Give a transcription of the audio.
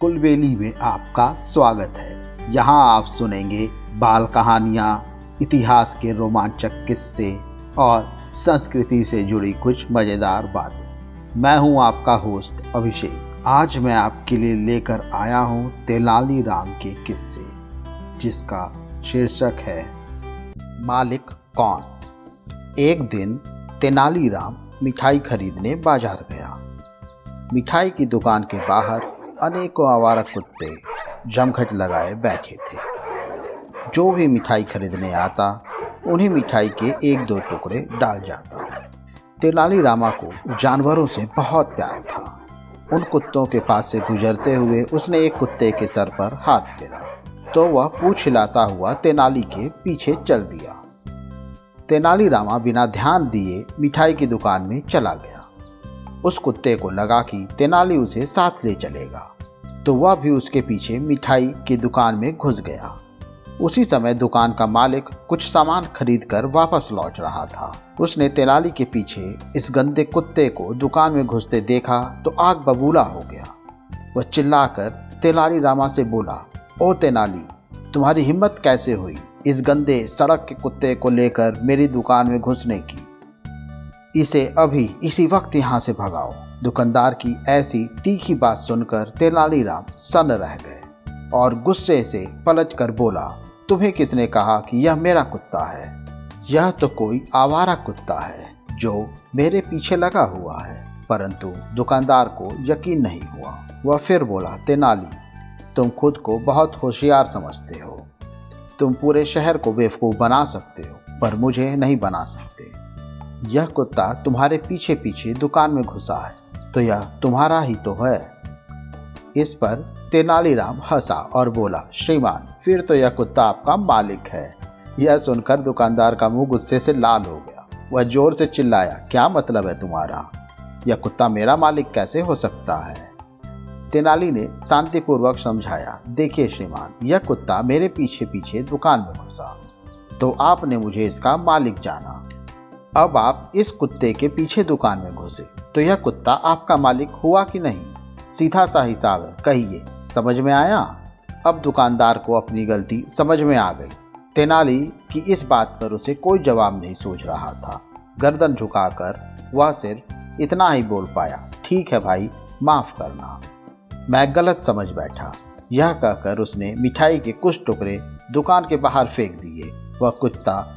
कुलबेली में आपका स्वागत है। यहाँ आप सुनेंगे बाल कहानियाँ, इतिहास के रोमांचक किस्से और संस्कृति से जुड़ी कुछ मज़ेदार बातें। मैं हूँ आपका होस्ट अभिषेक। आज मैं आपके लिए लेकर आया हूँ तेलाली राम के किस्से, जिसका शीर्षक है, मालिक कौन? एक दिन तेनालीराम मिठाई खरीदने बाज़ार गया। मिठाई की दुकान के बाहर अनेकों आवारा कुत्ते जमघट लगाए बैठे थे। जो भी मिठाई खरीदने आता, उन्हें मिठाई के एक दो टुकड़े डाल जाता। तेनाली रामा को जानवरों से बहुत प्यार था। उन कुत्तों के पास से गुजरते हुए उसने एक कुत्ते के सर पर हाथ फेरा। तो वह पूछ हिलाता हुआ तेनाली के पीछे चल दिया। तेनाली रामा बिना ध्यान दिए मिठाई की दुकान में चला गया। उस कुत्ते को लगा कि तेनाली उसे साथ ले चलेगा। तो वह भी उसके पीछे मिठाई की दुकान में घुस गया। उसी समय दुकान का मालिक कुछ सामान खरीद कर वापस लौट रहा था। उसने तेनाली के पीछे इस गंदे कुत्ते को दुकान में घुसते देखा तो आग बबूला हो गया। वह चिल्लाकर तेलाली रामा से बोला, ओ तेनाली, तुम्हारी हिम्मत कैसे हुई इस गंदे सड़क के कुत्ते को लेकर मेरी दुकान में घुसने की? इसे अभी इसी वक्त यहाँ से भगाओ। दुकानदार की ऐसी तीखी बात सुनकर तेनालीराम सन रह गए और गुस्से से पलट कर बोला, तुम्हें किसने कहा कि यह मेरा कुत्ता है? यह तो कोई आवारा कुत्ता है जो मेरे पीछे लगा हुआ है। परंतु दुकानदार को यकीन नहीं हुआ। वह फिर बोला, तेनाली, तुम खुद को बहुत होशियार समझते हो। तुम पूरे शहर को बेवकूफ़ बना सकते हो, पर मुझे नहीं बना सकते। यह कुत्ता तुम्हारे पीछे पीछे दुकान में घुसा है तो यह तुम्हारा ही तो है। इस पर तेनालीराम हंसा और बोला, श्रीमान, फिर तो यह कुत्ता आपका मालिक है। यह सुनकर दुकानदार का मुँह गुस्से से लाल हो गया। वह ज़ोर से चिल्लाया, क्या मतलब है तुम्हारा? यह कुत्ता मेरा मालिक कैसे हो सकता है? तेनाली ने शांतिपूर्वक समझाया, देखिए श्रीमान, यह कुत्ता मेरे पीछे पीछे दुकान में घुसा तो आपने मुझे इसका मालिक जाना। अब आप इस कुत्ते के पीछे दुकान में घुसे तो यह कुत्ता आपका मालिक हुआ कि नहीं? सीधा सा हिसाब है, कहिए, समझ में आया? अब दुकानदार को अपनी गलती समझ में आ गई। तेनाली की इस बात पर उसे कोई जवाब नहीं सोच रहा था। गर्दन झुकाकर वह सिर्फ़ इतना ही बोल पाया, ठीक है भाई, माफ़ करना। मैं गलत समझ बैठा। यह कहकर उसने मिठाई के कुछ टुकड़े दुकान के बाहर फेंक दिए। वह कुत्ता